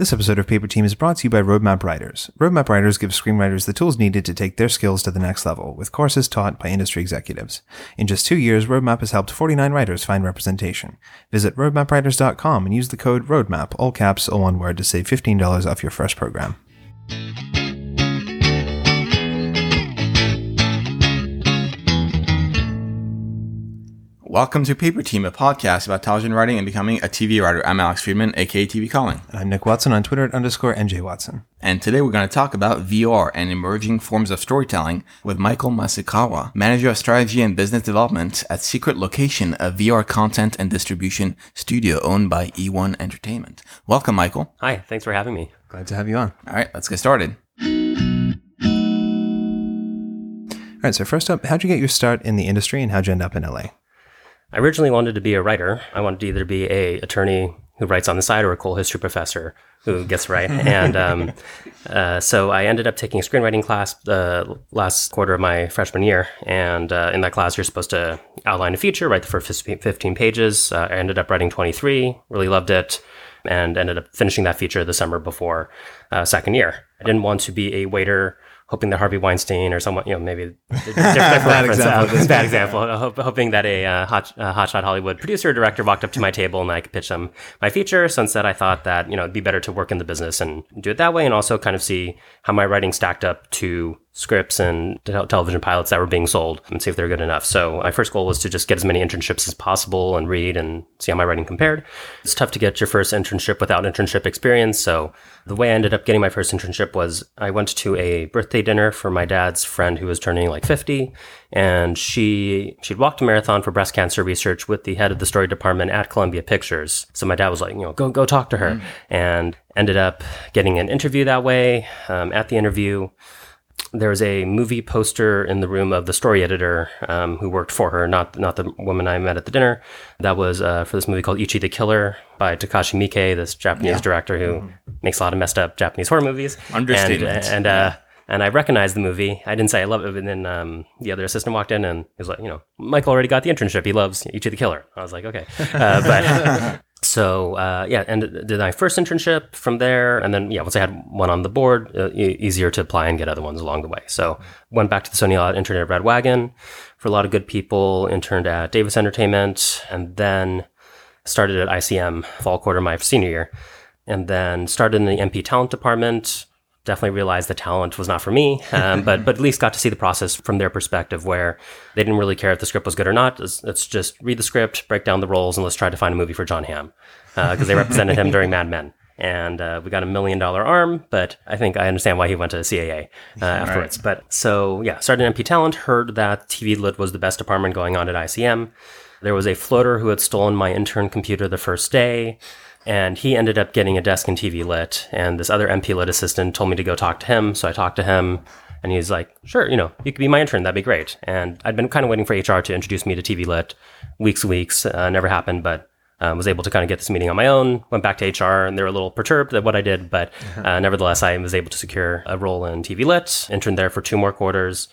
This episode of Paper Team is brought to you by Roadmap Writers. Roadmap Writers gives screenwriters the tools needed to take their skills to the next level, with courses taught by industry executives. In just two years, Roadmap has helped 49 writers find representation. Visit roadmapwriters.com and use the code ROADMAP, all caps, all one word, to save $15 off your first program. Welcome to Paper Team, a podcast about television writing and becoming a TV writer. I'm Alex Friedman, aka TV Calling. And I'm Nick Watson on Twitter at underscore NJ Watson. And today we're going to talk about VR and emerging forms of storytelling with Michael Masukawa, Manager of Strategy and Business Development at Secret Location, a VR content and distribution studio owned by E1 Entertainment. Welcome, Michael. Hi, thanks for having me. Glad to have you on. All right, let's get started. All right, so first up, how'd you get your start in the industry and how'd you end up in LA? I originally wanted to be a writer. I wanted to either be a attorney who writes on the side or a cool history professor who gets right. and um, uh, so I ended up taking a screenwriting class the uh, last quarter of my freshman year. And uh, in that class, you're supposed to outline a feature, write the first 15 pages. Uh, I ended up writing 23, really loved it, and ended up finishing that feature the summer before uh, second year. I didn't want to be a waiter hoping that Harvey Weinstein or someone, you know, maybe different bad example. Uh, bad example. hoping that a uh, hot, uh, hotshot Hollywood producer or director walked up to my table and I could pitch them my feature. So instead, I thought that you know it'd be better to work in the business and do it that way, and also kind of see how my writing stacked up to scripts and television pilots that were being sold and see if they're good enough. So my first goal was to just get as many internships as possible and read and see how my writing compared. It's tough to get your first internship without internship experience. So the way I ended up getting my first internship was I went to a birthday dinner for my dad's friend who was turning like 50 and she she'd walked a marathon for breast cancer research with the head of the story department at Columbia Pictures. So my dad was like, you know, go go talk to her, mm. and ended up getting an interview that way. Um, at the interview, there was a movie poster in the room of the story editor um, who worked for her, not not the woman I met at the dinner. That was uh, for this movie called Ichi the Killer by Takashi Miike, this Japanese yeah. director who mm-hmm. makes a lot of messed up Japanese horror movies. Understatement. And, and uh, and I recognized the movie. I didn't say I love it, and then um, the other assistant walked in and he was like, you know, Michael already got the internship. He loves Ichi the Killer. I was like, okay, uh, but so uh, yeah, and did my first internship from there, and then yeah, once I had one on the board, uh, easier to apply and get other ones along the way. So went back to the Sony lot, interned at Red Wagon for a lot of good people, interned at Davis Entertainment, and then started at ICM fall quarter my senior year, and then started in the MP talent department definitely realized the talent was not for me, um, but but at least got to see the process from their perspective, where they didn't really care if the script was good or not. Let's, let's just read the script, break down the roles, and let's try to find a movie for Jon Hamm because uh, they represented him during Mad Men. And uh, we got a million dollar arm, but I think I understand why he went to CAA uh, afterwards. Right. But so yeah, started MP Talent, heard that TV Lit was the best department going on at ICM. There was a floater who had stolen my intern computer the first day. And he ended up getting a desk and TV lit. And this other MP lit assistant told me to go talk to him. So I talked to him and he's like, sure, you know, you could be my intern. That'd be great. And I'd been kind of waiting for HR to introduce me to TV lit weeks, weeks. Uh, never happened, but um, was able to kind of get this meeting on my own. Went back to HR and they were a little perturbed at what I did, but uh-huh. uh, nevertheless, I was able to secure a role in TV Lit. Interned there for two more quarters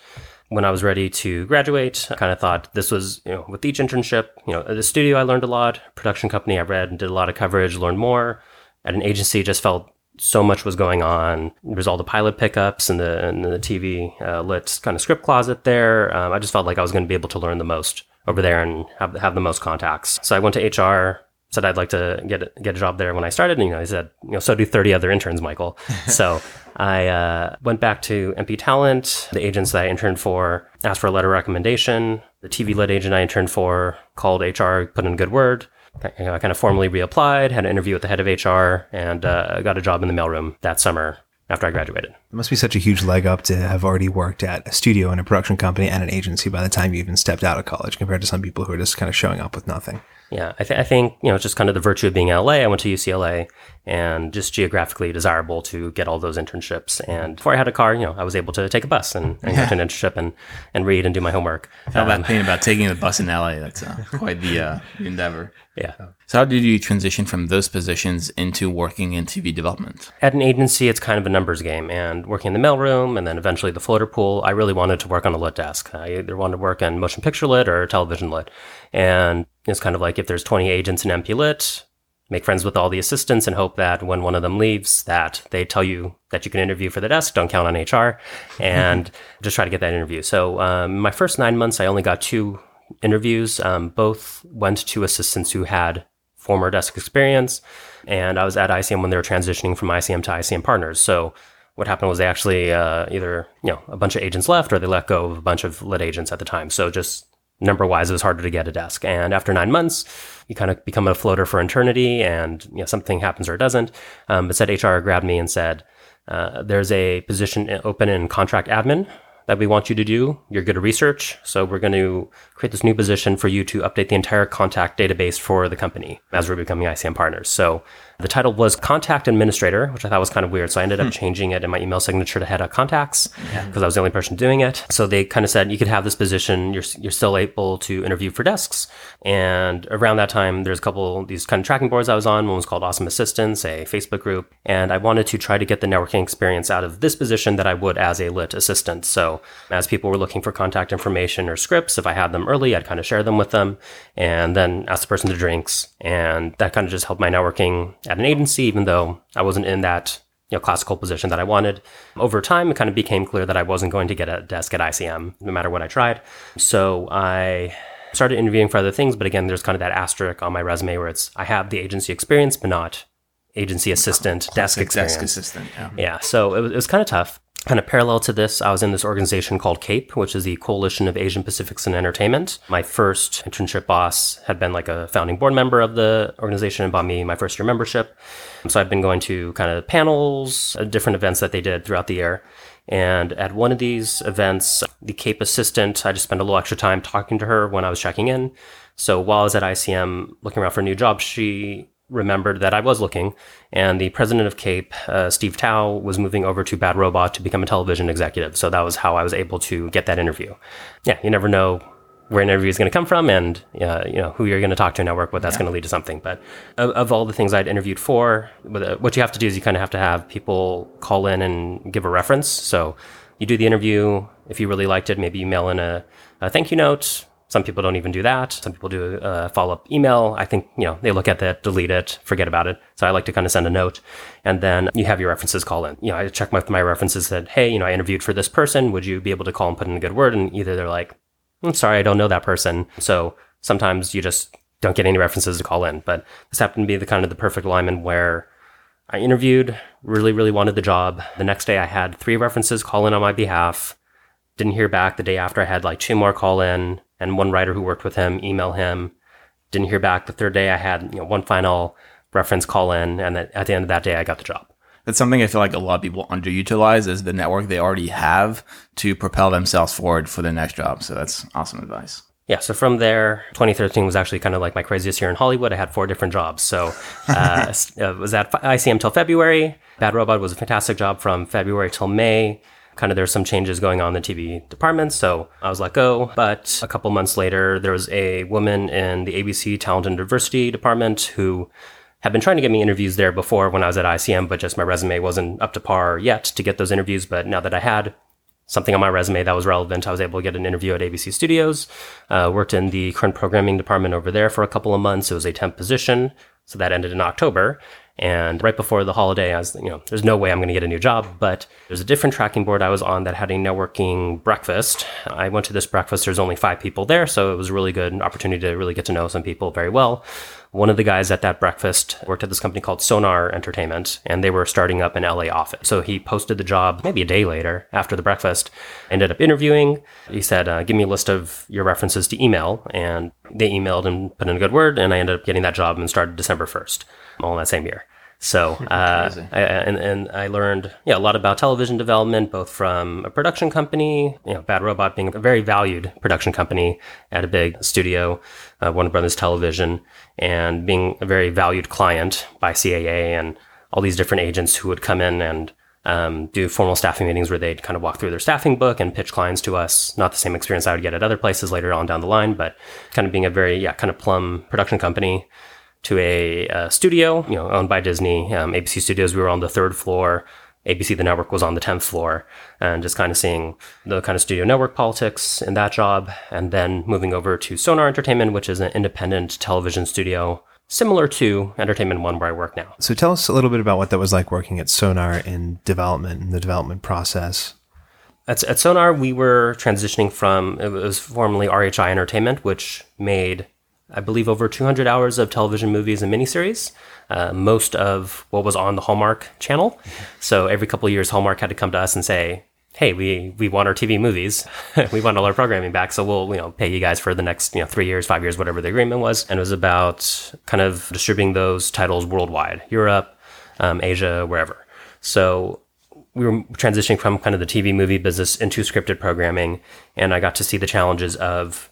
when I was ready to graduate, I kind of thought this was, you know, with each internship, you know, at the studio, I learned a lot. Production company, I read and did a lot of coverage, learned more. At an agency, just felt so much was going on. There was all the pilot pickups and the, and the TV uh, lit kind of script closet there. Um, I just felt like I was going to be able to learn the most over there and have, have the most contacts. So I went to HR, said I'd like to get get a job there when I started. And, you know, he said, you know, so do 30 other interns, Michael. so I uh, went back to MP Talent. The agents that I interned for asked for a letter of recommendation. The TV lit agent I interned for called HR, put in a good word. I kind of formally reapplied, had an interview with the head of HR, and uh, got a job in the mailroom that summer after I graduated. It must be such a huge leg up to have already worked at a studio and a production company and an agency by the time you even stepped out of college compared to some people who are just kind of showing up with nothing. Yeah, I, th- I think you know it's just kind of the virtue of being LA. I went to UCLA, and just geographically desirable to get all those internships. And before I had a car, you know, I was able to take a bus and, and yeah. go to an internship and, and read and do my homework. How um, about pain about taking the bus in LA? That's uh, quite the uh, endeavor. Yeah. So how did you transition from those positions into working in TV development? At an agency, it's kind of a numbers game, and working in the mailroom and then eventually the floater pool. I really wanted to work on a lit desk. I either wanted to work in motion picture lit or television lit, and it's kind of like if there's 20 agents in MP lit, make friends with all the assistants and hope that when one of them leaves that they tell you that you can interview for the desk don't count on hr and just try to get that interview. So um, my first nine months i only got two interviews. Um, both went to assistants who had former desk experience and i was at icm when they were transitioning from icm to icm partners. So what happened was they actually uh, either you know a bunch of agents left or they let go of a bunch of lit agents at the time. So just number wise, it was harder to get a desk. And after nine months, you kind of become a floater for eternity and you know, something happens or it doesn't. Um, but said HR grabbed me and said, uh, there's a position open in contract admin that we want you to do. You're good at research. So we're going to create this new position for you to update the entire contact database for the company as we're becoming ICM partners. So the title was Contact Administrator, which I thought was kind of weird. So I ended up hmm. changing it in my email signature to Head of Contacts because yeah. I was the only person doing it. So they kind of said you could have this position. You're you're still able to interview for desks. And around that time, there's a couple these kind of tracking boards I was on. One was called Awesome Assistants, a Facebook group, and I wanted to try to get the networking experience out of this position that I would as a lit assistant. So as people were looking for contact information or scripts, if I had them early, I'd kind of share them with them, and then ask the person to drinks, and that kind of just helped my networking at an agency, even though I wasn't in that you know, classical position that I wanted. Over time, it kind of became clear that I wasn't going to get a desk at ICM, no matter what I tried. So I started interviewing for other things, but again, there's kind of that asterisk on my resume where it's I have the agency experience, but not agency assistant, desk experience. Desk assistant, yeah. Yeah, so it was, it was kind of tough kind of parallel to this, I was in this organization called CAPE, which is the Coalition of Asian Pacifics in Entertainment. My first internship boss had been like a founding board member of the organization and bought me my first year membership. So I've been going to kind of panels, uh, different events that they did throughout the year. And at one of these events, the CAPE assistant, I just spent a little extra time talking to her when I was checking in. So while I was at ICM looking around for a new job, she remembered that I was looking, and the president of CAPE, uh, Steve Tao, was moving over to Bad Robot to become a television executive. So that was how I was able to get that interview. Yeah, you never know where an interview is going to come from and uh, you know who you're going to talk to in network, what that's yeah. going to lead to something. But of, of, all the things I'd interviewed for, uh, what you have to do is you kind of have to have people call in and give a reference. So you do the interview. If you really liked it, maybe you mail in a, a thank you note some people don't even do that. Some people do a follow up email. I think, you know, they look at that, delete it, forget about it. So I like to kind of send a note and then you have your references call in. You know, I check with my references that, hey, you know, I interviewed for this person. Would you be able to call and put in a good word? And either they're like, I'm sorry, I don't know that person. So sometimes you just don't get any references to call in. But this happened to be the kind of the perfect alignment where I interviewed, really, really wanted the job. The next day I had three references call in on my behalf. Didn't hear back. The day after I had like two more call in and one writer who worked with him email him. Didn't hear back. The third day, I had you know, one final reference call in, and at the end of that day, I got the job. That's something I feel like a lot of people underutilize is the network they already have to propel themselves forward for the next job. So that's awesome advice. Yeah, so from there, 2013 was actually kind of like my craziest year in Hollywood. I had four different jobs. So uh, was at ICM till February. Bad Robot was a fantastic job from February till May kind of there's some changes going on in the TV department, so I was let go. But a couple months later, there was a woman in the ABC Talent and Diversity department who had been trying to get me interviews there before when I was at ICM, but just my resume wasn't up to par yet to get those interviews. But now that I had something on my resume that was relevant, I was able to get an interview at ABC Studios. Uh, worked in the current programming department over there for a couple of months. It was a temp position, so that ended in October. And right before the holiday, I was, you know, there's no way I'm going to get a new job. But there's a different tracking board I was on that had a networking breakfast. I went to this breakfast. There's only five people there. So it was really good opportunity to really get to know some people very well. One of the guys at that breakfast worked at this company called Sonar Entertainment, and they were starting up an LA office. So he posted the job maybe a day later after the breakfast, ended up interviewing. He said, uh, Give me a list of your references to email. And they emailed and put in a good word, and I ended up getting that job and started December 1st, all in that same year. So, uh, I, and, and I learned yeah, a lot about television development, both from a production company, you know, Bad Robot being a very valued production company at a big studio, uh, Warner Brothers Television, and being a very valued client by CAA and all these different agents who would come in and um, do formal staffing meetings where they'd kind of walk through their staffing book and pitch clients to us. Not the same experience I would get at other places later on down the line, but kind of being a very, yeah, kind of plum production company to a, a studio, you know, owned by Disney, um, ABC Studios. We were on the third floor. ABC The Network was on the 10th floor and just kind of seeing the kind of studio network politics in that job. And then moving over to Sonar Entertainment, which is an independent television studio similar to Entertainment One, where I work now. So tell us a little bit about what that was like working at Sonar in development and the development process. At, at Sonar, we were transitioning from, it was formerly RHI Entertainment, which made, I believe, over 200 hours of television movies and miniseries, uh, most of what was on the Hallmark channel. So every couple of years, Hallmark had to come to us and say, hey, we, we want our TV movies. we want all our programming back. So we'll, you know, pay you guys for the next, you know, three years, five years, whatever the agreement was. And it was about kind of distributing those titles worldwide, Europe, um, Asia, wherever. So we were transitioning from kind of the TV movie business into scripted programming, and I got to see the challenges of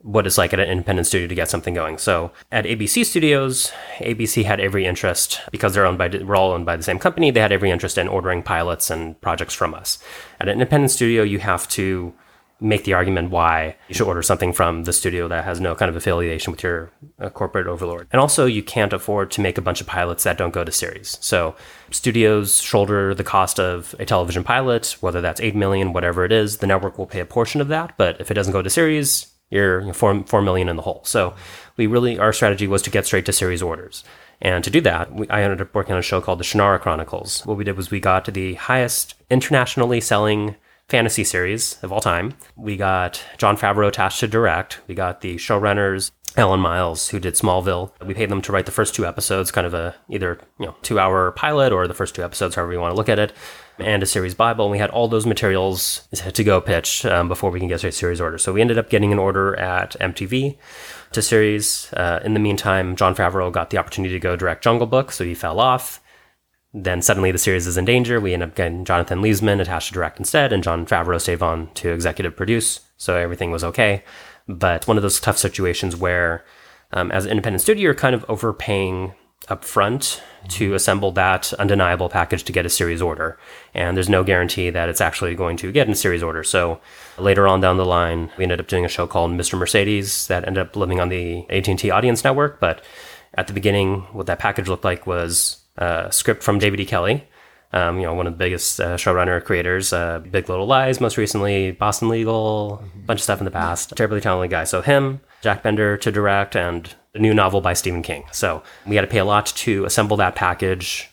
what it's like at an independent studio to get something going. So at ABC Studios, ABC had every interest because they're owned by we're all owned by the same company. They had every interest in ordering pilots and projects from us. At an independent studio, you have to make the argument why you should order something from the studio that has no kind of affiliation with your uh, corporate overlord. And also, you can't afford to make a bunch of pilots that don't go to series. So, studios shoulder the cost of a television pilot, whether that's 8 million, whatever it is, the network will pay a portion of that. But if it doesn't go to series, you're you know, four, 4 million in the hole. So, we really, our strategy was to get straight to series orders. And to do that, we, I ended up working on a show called The Shannara Chronicles. What we did was we got the highest internationally selling fantasy series of all time. We got Jon Favreau attached to direct. We got the showrunners Alan Miles, who did Smallville. We paid them to write the first two episodes, kind of a either you know two hour pilot or the first two episodes, however you want to look at it, and a series Bible. And we had all those materials to go pitch um, before we can get a series order. So we ended up getting an order at MTV to series. Uh, in the meantime, Jon Favreau got the opportunity to go direct Jungle Book, so he fell off. Then suddenly the series is in danger. We end up getting Jonathan Liebesman attached to direct instead, and Jon Favreau stayed on to executive produce. So everything was okay. But one of those tough situations where, um, as an independent studio, you're kind of overpaying upfront to assemble that undeniable package to get a series order. And there's no guarantee that it's actually going to get in a series order. So later on down the line, we ended up doing a show called Mr. Mercedes that ended up living on the AT&T audience network. But at the beginning, what that package looked like was uh, script from David E. Kelley, um, you know, one of the biggest uh, showrunner creators, uh, Big Little Lies, most recently, Boston Legal, a bunch of stuff in the past. Terribly talented guy. So him, Jack Bender to direct, and a new novel by Stephen King. So we had to pay a lot to assemble that package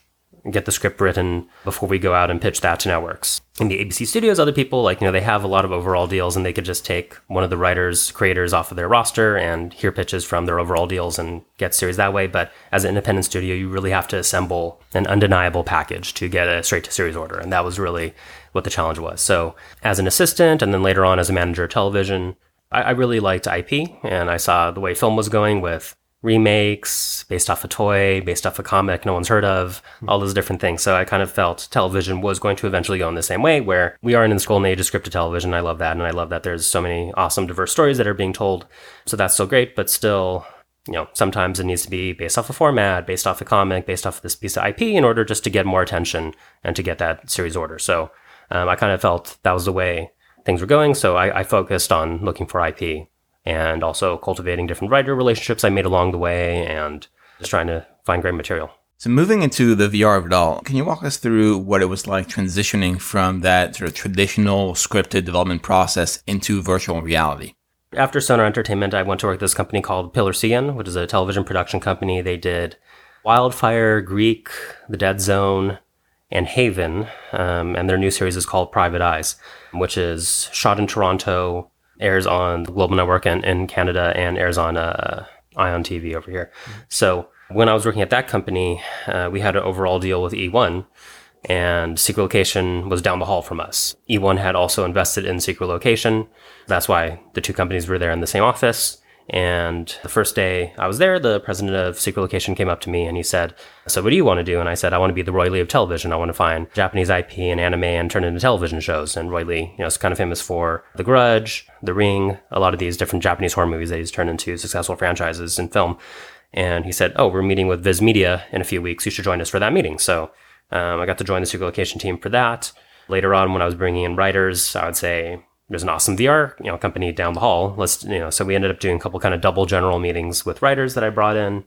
get the script written before we go out and pitch that to networks. In the ABC studios, other people, like, you know, they have a lot of overall deals and they could just take one of the writers, creators off of their roster and hear pitches from their overall deals and get series that way. But as an independent studio, you really have to assemble an undeniable package to get a straight to series order. And that was really what the challenge was. So as an assistant and then later on as a manager of television, I, I really liked IP and I saw the way film was going with remakes based off a toy, based off a comic no one's heard of, all those different things. So I kind of felt television was going to eventually go in the same way, where we are in this golden age of scripted television. I love that. And I love that there's so many awesome, diverse stories that are being told. So that's still great, but still, you know, sometimes it needs to be based off a format, based off a comic, based off of this piece of IP in order just to get more attention and to get that series order. So um, I kind of felt that was the way things were going. So I, I focused on looking for IP and also cultivating different writer relationships I made along the way and just trying to find great material. So moving into the VR of it all, can you walk us through what it was like transitioning from that sort of traditional scripted development process into virtual reality? After Sonar Entertainment, I went to work at this company called Piller Segan, which is a television production company. They did Wildfire, Greek, The Dead Zone, and Haven, um, and their new series is called Private Eyes, which is shot in Toronto, airs on the Global Network and in Canada and airs on uh, Ion TV over here. Mm-hmm. So when I was working at that company, uh, we had an overall deal with E1 and Secret Location was down the hall from us. E1 had also invested in Secret Location. That's why the two companies were there in the same office. And the first day I was there, the president of Secret Location came up to me and he said, So, what do you want to do? And I said, I want to be the Roy Lee of television. I want to find Japanese IP and anime and turn it into television shows. And Roy Lee, you know, is kind of famous for The Grudge, The Ring, a lot of these different Japanese horror movies that he's turned into successful franchises in film. And he said, Oh, we're meeting with Viz Media in a few weeks. You should join us for that meeting. So, um, I got to join the Secret Location team for that. Later on, when I was bringing in writers, I would say, there's an awesome VR, you know, company down the hall. Let's, you know, so we ended up doing a couple kind of double general meetings with writers that I brought in.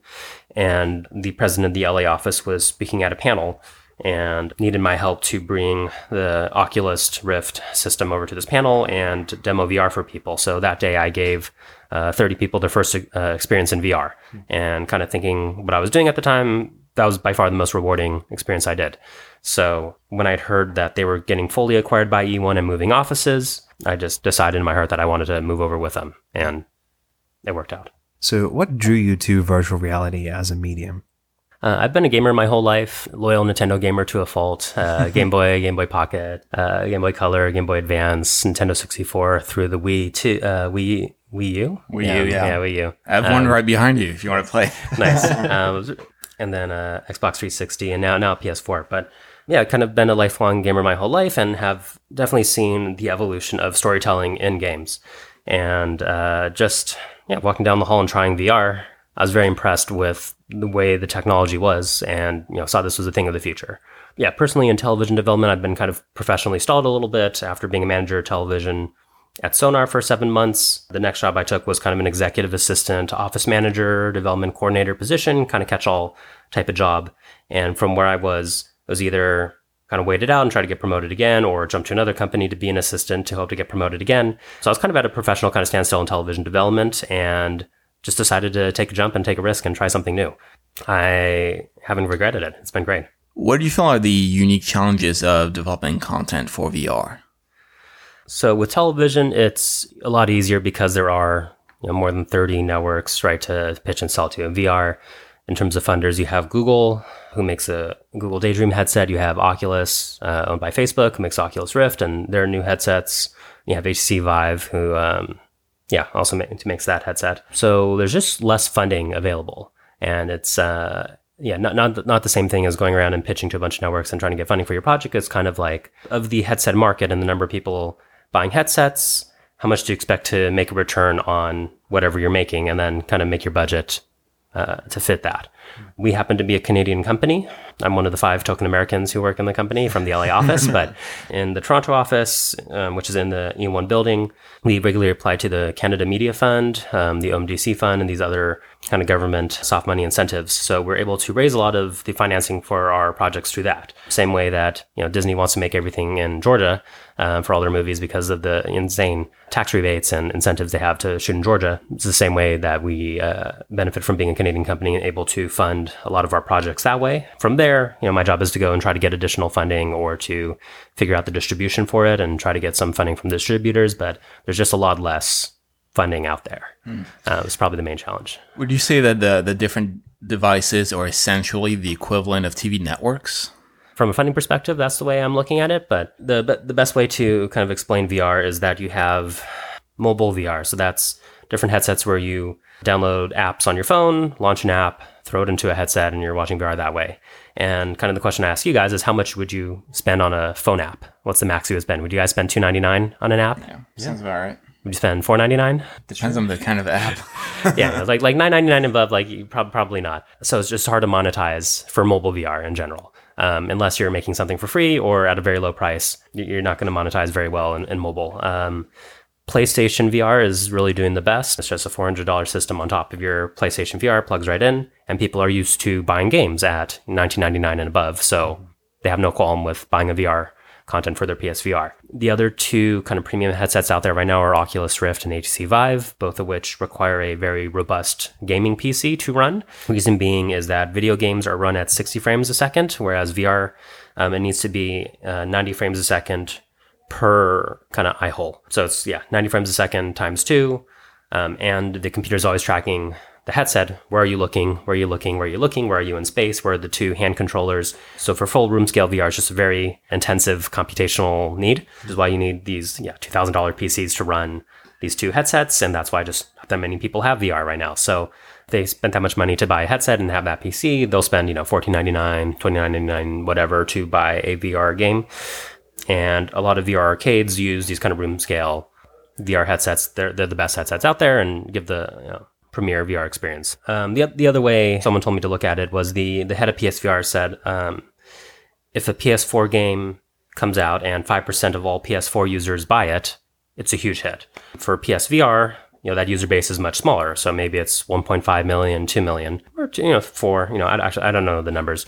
And the president of the LA office was speaking at a panel and needed my help to bring the Oculus Rift system over to this panel and demo VR for people. So that day I gave uh, 30 people their first uh, experience in VR and kind of thinking what I was doing at the time, that was by far the most rewarding experience I did. So when I'd heard that they were getting fully acquired by E1 and moving offices, I just decided in my heart that I wanted to move over with them and it worked out. So, what drew you to virtual reality as a medium? Uh, I've been a gamer my whole life, loyal Nintendo gamer to a fault. Uh, Game Boy, Game Boy Pocket, uh, Game Boy Color, Game Boy Advance, Nintendo 64 through the Wii to uh, Wii Wii U. Wii U, yeah. yeah, Wii U. I have one right behind you if you want to play. nice. Um, and then uh, Xbox 360, and now now PS4. But yeah, kind of been a lifelong gamer my whole life, and have definitely seen the evolution of storytelling in games. And uh, just yeah, walking down the hall and trying VR, I was very impressed with the way the technology was, and you know, saw this was a thing of the future. Yeah, personally in television development, I've been kind of professionally stalled a little bit after being a manager of television at Sonar for seven months. The next job I took was kind of an executive assistant, office manager, development coordinator position, kind of catch all type of job. And from where I was, was either kind of wait it out and try to get promoted again or jump to another company to be an assistant to hope to get promoted again. So I was kind of at a professional kind of standstill in television development and just decided to take a jump and take a risk and try something new. I haven't regretted it. It's been great. What do you feel are the unique challenges of developing content for VR? So with television, it's a lot easier because there are you know, more than 30 networks, right, to pitch and sell to. In VR, in terms of funders, you have Google, who makes a Google Daydream headset. You have Oculus, uh, owned by Facebook, who makes Oculus Rift, and their new headsets. You have HTC Vive, who, um, yeah, also makes that headset. So there's just less funding available, and it's uh, yeah, not not not the same thing as going around and pitching to a bunch of networks and trying to get funding for your project. It's kind of like of the headset market and the number of people buying headsets. How much do you expect to make a return on whatever you're making, and then kind of make your budget uh, to fit that. We happen to be a Canadian company. I'm one of the five token Americans who work in the company from the LA office, but in the Toronto office, um, which is in the E1 building, we regularly apply to the Canada Media Fund, um, the OMDC Fund, and these other kind of government soft money incentives. So we're able to raise a lot of the financing for our projects through that. Same way that you know Disney wants to make everything in Georgia uh, for all their movies because of the insane tax rebates and incentives they have to shoot in Georgia. It's the same way that we uh, benefit from being a Canadian company and able to fund a lot of our projects that way. From there, you know, my job is to go and try to get additional funding or to figure out the distribution for it and try to get some funding from distributors. But there's just a lot less funding out there. Mm. Uh, it's probably the main challenge. Would you say that the the different devices are essentially the equivalent of TV networks? From a funding perspective, that's the way I'm looking at it. But the the best way to kind of explain VR is that you have mobile VR. So that's different headsets where you download apps on your phone, launch an app, throw it into a headset, and you're watching VR that way. And kind of the question I ask you guys is how much would you spend on a phone app? What's the max you would spend? Would you guys spend two ninety nine on an app? Yeah, sounds about right. Would you spend four ninety nine? Depends on the kind of app. yeah, like like nine ninety nine above, like you prob- probably not. So it's just hard to monetize for mobile VR in general um, unless you're making something for free or at a very low price. You're not going to monetize very well in, in mobile. Um, PlayStation VR is really doing the best. It's just a $400 system on top of your PlayStation VR, plugs right in, and people are used to buying games at $19.99 and above. So they have no qualm with buying a VR content for their PSVR. The other two kind of premium headsets out there right now are Oculus Rift and HTC Vive, both of which require a very robust gaming PC to run. Reason being is that video games are run at 60 frames a second, whereas VR, um, it needs to be uh, 90 frames a second per kind of eye hole. So it's, yeah, 90 frames a second times two. Um, and the computer is always tracking the headset, where are you looking? Where are you looking? Where are you looking? Where are you in space? Where are the two hand controllers? So for full room scale VR, it's just a very intensive computational need, which is why you need these yeah two thousand dollar PCs to run these two headsets, and that's why just not that many people have VR right now. So they spent that much money to buy a headset and have that PC, they'll spend you know fourteen ninety nine, twenty nine ninety nine, whatever to buy a VR game. And a lot of VR arcades use these kind of room scale VR headsets. They're they're the best headsets out there, and give the you know, Premiere VR experience. Um, the the other way someone told me to look at it was the the head of PSVR said um, if a PS4 game comes out and five percent of all PS4 users buy it, it's a huge hit. For PSVR, you know that user base is much smaller, so maybe it's 1.5 million, 2 million, or you know four. You know, I actually I don't know the numbers.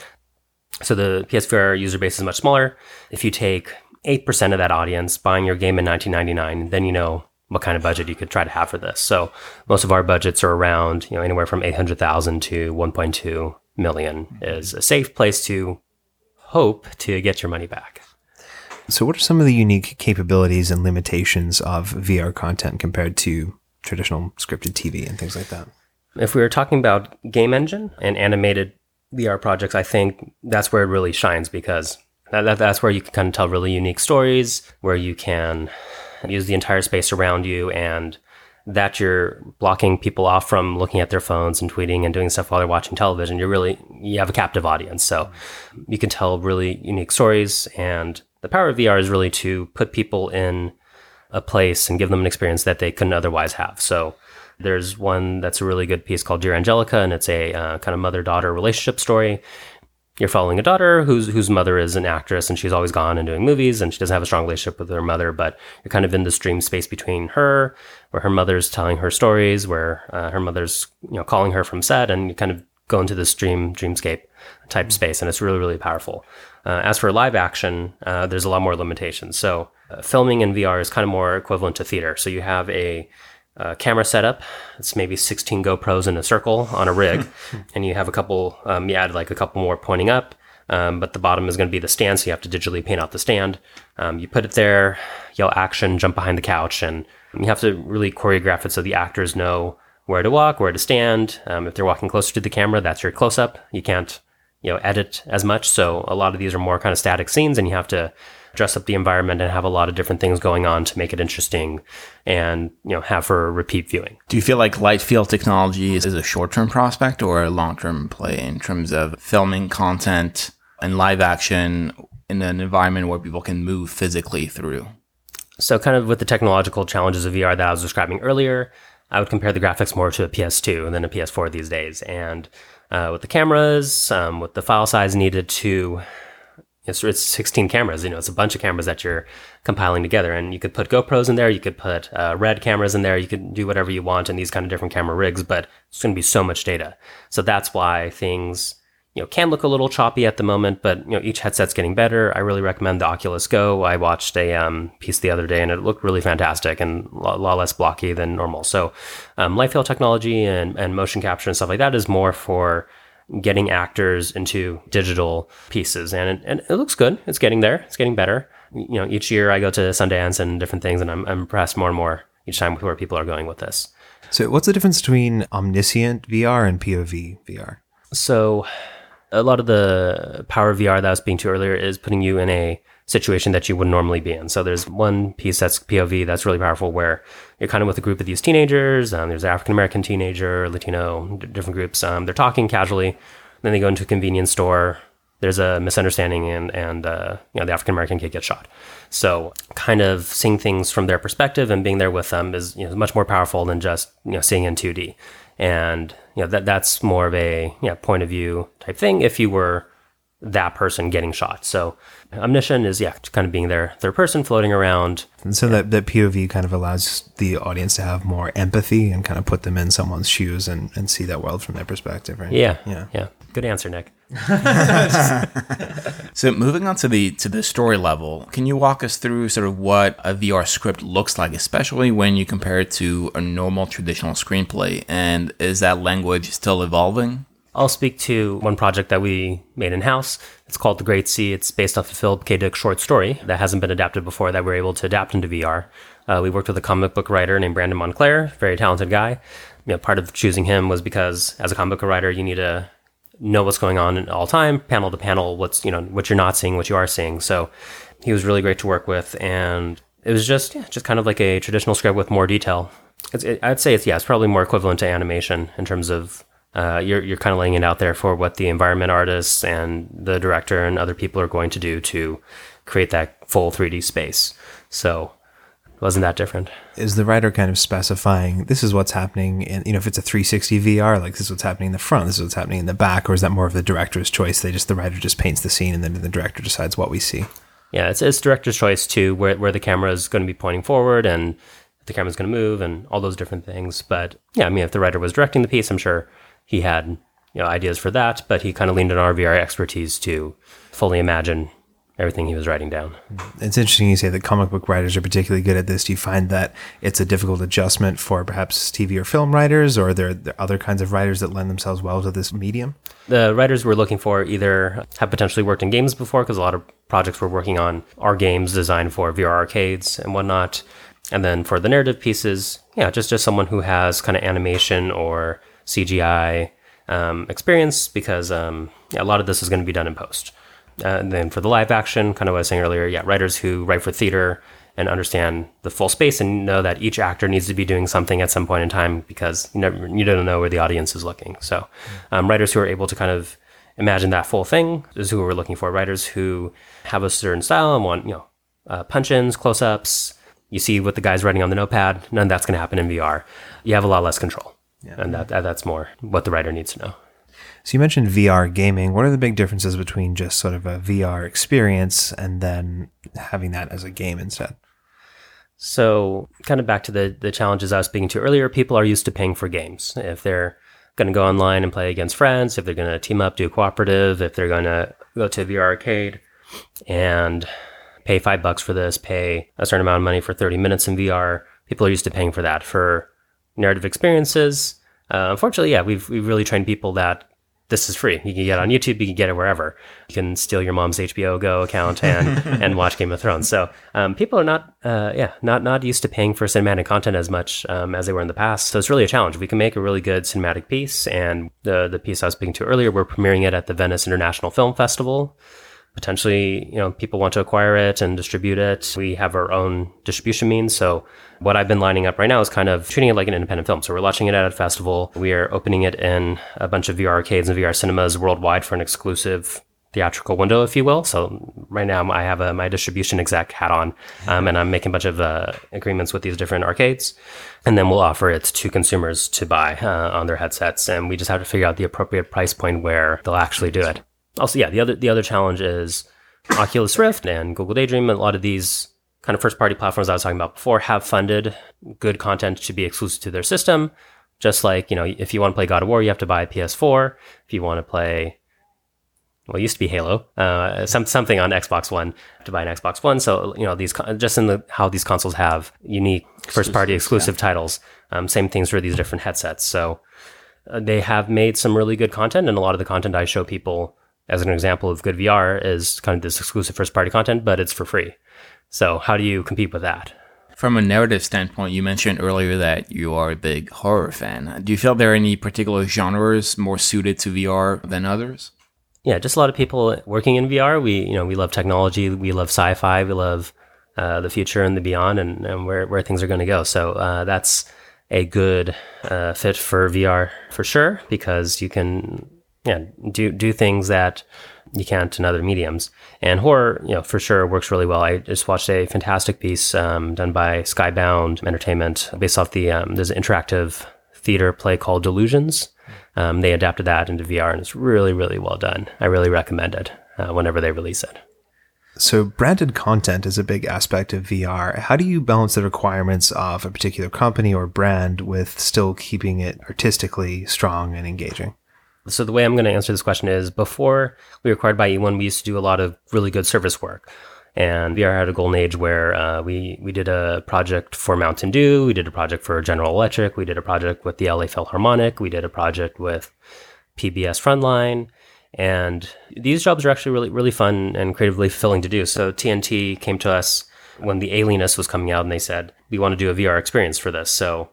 So the PSVR user base is much smaller. If you take 8% of that audience buying your game in 1999, then you know what kind of budget you could try to have for this. So most of our budgets are around, you know, anywhere from 800,000 to 1.2 million is a safe place to hope to get your money back. So, what are some of the unique capabilities and limitations of VR content compared to traditional scripted TV and things like that? If we were talking about game engine and animated VR projects, I think that's where it really shines because that, that, that's where you can kind of tell really unique stories, where you can use the entire space around you and that you're blocking people off from looking at their phones and tweeting and doing stuff while they're watching television. You're really, you have a captive audience. So you can tell really unique stories. And the power of VR is really to put people in a place and give them an experience that they couldn't otherwise have. So there's one that's a really good piece called Dear Angelica, and it's a uh, kind of mother daughter relationship story you're following a daughter whose whose mother is an actress and she's always gone and doing movies and she doesn't have a strong relationship with her mother but you're kind of in this dream space between her where her mother's telling her stories where uh, her mother's you know calling her from set and you kind of go into this dream dreamscape type mm-hmm. space and it's really really powerful. Uh, as for live action uh, there's a lot more limitations. So uh, filming in vr is kind of more equivalent to theater. So you have a uh, camera setup. It's maybe 16 GoPros in a circle on a rig, and you have a couple. Um, you add like a couple more pointing up, um, but the bottom is going to be the stand, so you have to digitally paint out the stand. Um, you put it there, yell action, jump behind the couch, and you have to really choreograph it so the actors know where to walk, where to stand. Um, if they're walking closer to the camera, that's your close up. You can't you know edit as much, so a lot of these are more kind of static scenes, and you have to dress up the environment and have a lot of different things going on to make it interesting and you know have for repeat viewing. Do you feel like light field technology is a short-term prospect or a long-term play in terms of filming content and live action in an environment where people can move physically through? So kind of with the technological challenges of VR that I was describing earlier, I would compare the graphics more to a PS2 than a PS4 these days. And uh, with the cameras, um, with the file size needed to it's, it's 16 cameras. You know, it's a bunch of cameras that you're compiling together, and you could put GoPros in there. You could put uh, red cameras in there. You could do whatever you want in these kind of different camera rigs, but it's going to be so much data. So that's why things you know can look a little choppy at the moment, but you know each headset's getting better. I really recommend the Oculus Go. I watched a um, piece the other day, and it looked really fantastic and a lot, less blocky than normal. So um, light field technology and, and motion capture and stuff like that is more for getting actors into digital pieces, and it, and it looks good. It's getting there. It's getting better. You know, each year I go to Sundance and different things, and I'm, I'm impressed more and more each time with where people are going with this. So, what's the difference between omniscient VR and POV VR? So, a lot of the power VR that I was speaking to earlier is putting you in a situation that you would normally be in. So there's one piece that's POV that's really powerful where you're kind of with a group of these teenagers. Um, there's African American teenager, Latino, d- different groups. Um, they're talking casually. Then they go into a convenience store. There's a misunderstanding, and and uh, you know the African American kid gets shot. So kind of seeing things from their perspective and being there with them is you know much more powerful than just you know seeing in 2D. And you know that that's more of a you know, point of view type thing. If you were that person getting shot. So omniscient is yeah, kind of being their third person floating around. And so yeah. that, that POV kind of allows the audience to have more empathy and kind of put them in someone's shoes and, and see that world from their perspective, right? Yeah. Yeah. Yeah. Good answer, Nick. so moving on to the to the story level, can you walk us through sort of what a VR script looks like, especially when you compare it to a normal traditional screenplay? And is that language still evolving? I'll speak to one project that we made in house. It's called The Great C. It's based off a Philip K. Dick short story that hasn't been adapted before that we're able to adapt into VR. Uh, we worked with a comic book writer named Brandon Montclare, very talented guy. You know, part of choosing him was because as a comic book writer, you need to know what's going on at all time, panel to panel, what's you know what you're not seeing, what you are seeing. So he was really great to work with, and it was just yeah, just kind of like a traditional script with more detail. It, I'd say it's yeah, it's probably more equivalent to animation in terms of uh, you're you're kind of laying it out there for what the environment artists and the director and other people are going to do to create that full 3D space. So wasn't that different. Is the writer kind of specifying this is what's happening in you know if it's a 360 VR like this is what's happening in the front, this is what's happening in the back, or is that more of the director's choice? They just the writer just paints the scene and then the director decides what we see. Yeah, it's it's director's choice too, where where the camera is going to be pointing forward and the camera's going to move and all those different things. But yeah, I mean, if the writer was directing the piece, I'm sure he had you know ideas for that, but he kind of leaned on our VR expertise to fully imagine everything he was writing down. It's interesting you say that comic book writers are particularly good at this. Do you find that it's a difficult adjustment for perhaps TV or film writers, or are there, there are other kinds of writers that lend themselves well to this medium? The writers we're looking for either have potentially worked in games before, because a lot of projects we're working on are games designed for VR arcades and whatnot. And then for the narrative pieces, yeah, just just someone who has kind of animation or CGI um, experience, because um, yeah, a lot of this is going to be done in post. Uh, and then for the live action, kind of what I was saying earlier, yeah, writers who write for theater and understand the full space and know that each actor needs to be doing something at some point in time because you never you don't know where the audience is looking. So, um, writers who are able to kind of imagine that full thing is who we're looking for. Writers who have a certain style and want you know uh, punch-ins, close-ups. You see what the guy's writing on the notepad. None of that's going to happen in VR. You have a lot less control, yeah. and that, that that's more what the writer needs to know. So you mentioned VR gaming. What are the big differences between just sort of a VR experience and then having that as a game instead? So, kind of back to the the challenges I was speaking to earlier, people are used to paying for games. If they're going to go online and play against friends, if they're going to team up, do cooperative, if they're going to go to a VR arcade and pay five bucks for this, pay a certain amount of money for 30 minutes in VR, people are used to paying for that. For narrative experiences, uh, unfortunately, yeah, we've, we've really trained people that this is free. You can get it on YouTube. You can get it wherever. You can steal your mom's HBO Go account and and watch Game of Thrones. So um, people are not, uh, yeah, not not used to paying for cinematic content as much um, as they were in the past. So it's really a challenge. We can make a really good cinematic piece, and the the piece I was speaking to earlier, we're premiering it at the Venice International Film Festival potentially you know people want to acquire it and distribute it. We have our own distribution means. So what i've been lining up right now is kind of treating it like an independent film. So we're launching it at a festival. We are opening it in a bunch of vr arcades and vr cinemas worldwide for an exclusive theatrical window if you will. So right now i have a, my distribution exec hat on um, and i'm making a bunch of uh, agreements with these different arcades. And then we'll offer it to consumers to buy uh, on their headsets. And we just have to figure out the appropriate price point where they'll actually do it also, yeah, the other the other challenge is Oculus Rift and Google Daydream. A lot of these kind of first party platforms I was talking about before have funded good content to be exclusive to their system. Just like you know, if you want to play God of War, you have to buy a PS4. If you want to play well, it used to be Halo, uh, some, something on Xbox One to buy an Xbox One. So, you know, these, just in the, how these consoles have unique first party exclusive yeah. titles. Um, same things for these different headsets. So uh, they have made some really good content and a lot of the content I show people as an example of good VR is kind of this exclusive first party content, but it's for free. So how do you compete with that? From a narrative standpoint, you mentioned earlier that you are a big horror fan. Do you feel there are any particular genres more suited to VR than others? Yeah, just a lot of people working in VR. We, you know, we love technology, we love sci-fi, we love uh, the future and the beyond, and, and where where things are going to go. So uh, that's a good uh, fit for VR for sure because you can yeah, do do things that you can't in other mediums. And horror, you know, for sure works really well. I just watched a fantastic piece um, done by Skybound Entertainment based off the um, there's an interactive theater play called Delusions. Um, they adapted that into VR, and it's really really well done. I really recommend it uh, whenever they release it. So, branded content is a big aspect of VR. How do you balance the requirements of a particular company or brand with still keeping it artistically strong and engaging? So the way I'm going to answer this question is before we were acquired by eOne, we used to do a lot of really good service work. And VR had a golden age where uh, we we did a project for Mountain Dew, we did a project for General Electric, we did a project with the LA Philharmonic, we did a project with PBS Frontline, and these jobs are actually really really fun and creatively fulfilling to do. So TNT came to us when the Alienist was coming out, and they said we want to do a VR experience for this. So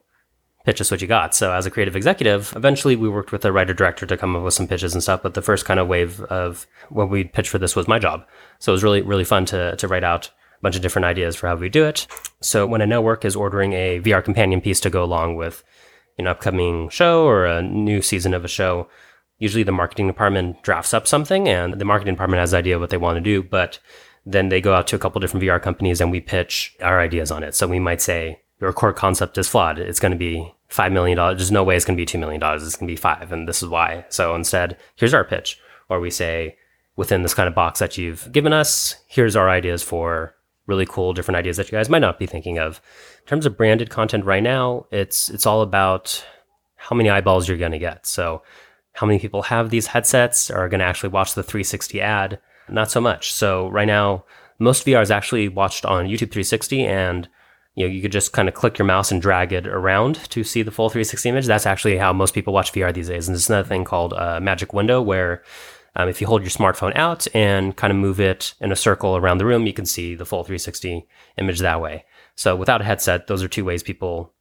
pitch us what you got. So as a creative executive, eventually we worked with a writer director to come up with some pitches and stuff. But the first kind of wave of when we pitched for this was my job. So it was really, really fun to, to write out a bunch of different ideas for how we do it. So when a network is ordering a VR companion piece to go along with an upcoming show or a new season of a show, usually the marketing department drafts up something and the marketing department has an idea of what they want to do. But then they go out to a couple different VR companies and we pitch our ideas on it. So we might say, your core concept is flawed. It's going to be $5 million. There's no way it's going to be $2 million. It's going to be five. And this is why. So instead, here's our pitch. Or we say, within this kind of box that you've given us, here's our ideas for really cool different ideas that you guys might not be thinking of. In terms of branded content right now, it's it's all about how many eyeballs you're going to get. So how many people have these headsets are going to actually watch the 360 ad? Not so much. So right now, most VR is actually watched on YouTube 360 and you know, you could just kind of click your mouse and drag it around to see the full 360 image. That's actually how most people watch VR these days. And there's another thing called a magic window where um, if you hold your smartphone out and kind of move it in a circle around the room, you can see the full 360 image that way. So without a headset, those are two ways people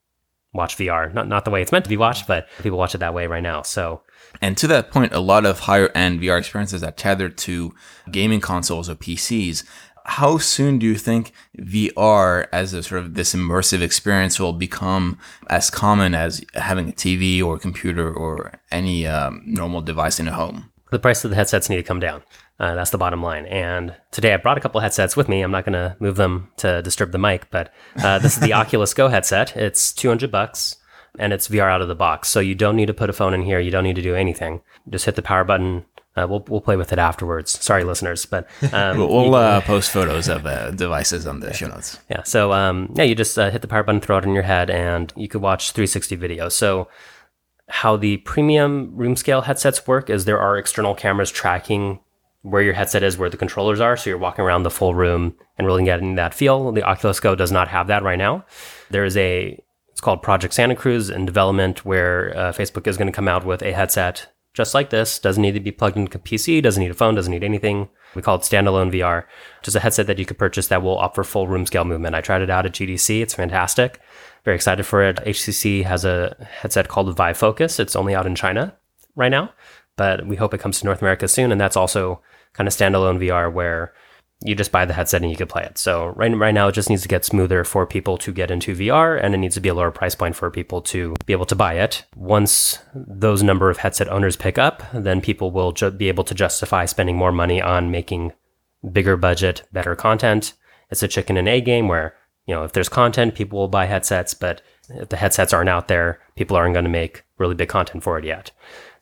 watch VR. Not not the way it's meant to be watched, but people watch it that way right now. So and to that point, a lot of higher end VR experiences are tethered to gaming consoles or PCs. How soon do you think VR as a sort of this immersive experience will become as common as having a TV or a computer or any um, normal device in a home? The price of the headsets need to come down. Uh, that's the bottom line. And today I brought a couple headsets with me. I'm not going to move them to disturb the mic, but uh, this is the Oculus Go headset. It's 200 bucks and it's VR out of the box. So you don't need to put a phone in here. You don't need to do anything. Just hit the power button. Uh, we'll we'll play with it afterwards. Sorry, listeners, but um, we'll uh, post photos of uh, devices on the show notes. Yeah. So um, yeah, you just uh, hit the power button, throw it in your head, and you could watch 360 videos. So how the premium room scale headsets work is there are external cameras tracking where your headset is, where the controllers are. So you're walking around the full room and really getting that feel. The Oculus Go does not have that right now. There is a it's called Project Santa Cruz in development, where uh, Facebook is going to come out with a headset just like this. Doesn't need to be plugged into a PC, doesn't need a phone, doesn't need anything. We call it standalone VR, just a headset that you could purchase that will offer full room scale movement. I tried it out at GDC. It's fantastic. Very excited for it. HTC has a headset called Vive Focus. It's only out in China right now, but we hope it comes to North America soon. And that's also kind of standalone VR where you just buy the headset and you can play it. So right right now it just needs to get smoother for people to get into VR and it needs to be a lower price point for people to be able to buy it. Once those number of headset owners pick up, then people will ju- be able to justify spending more money on making bigger budget, better content. It's a chicken and egg game where, you know, if there's content, people will buy headsets, but if the headsets aren't out there, people aren't going to make really big content for it yet.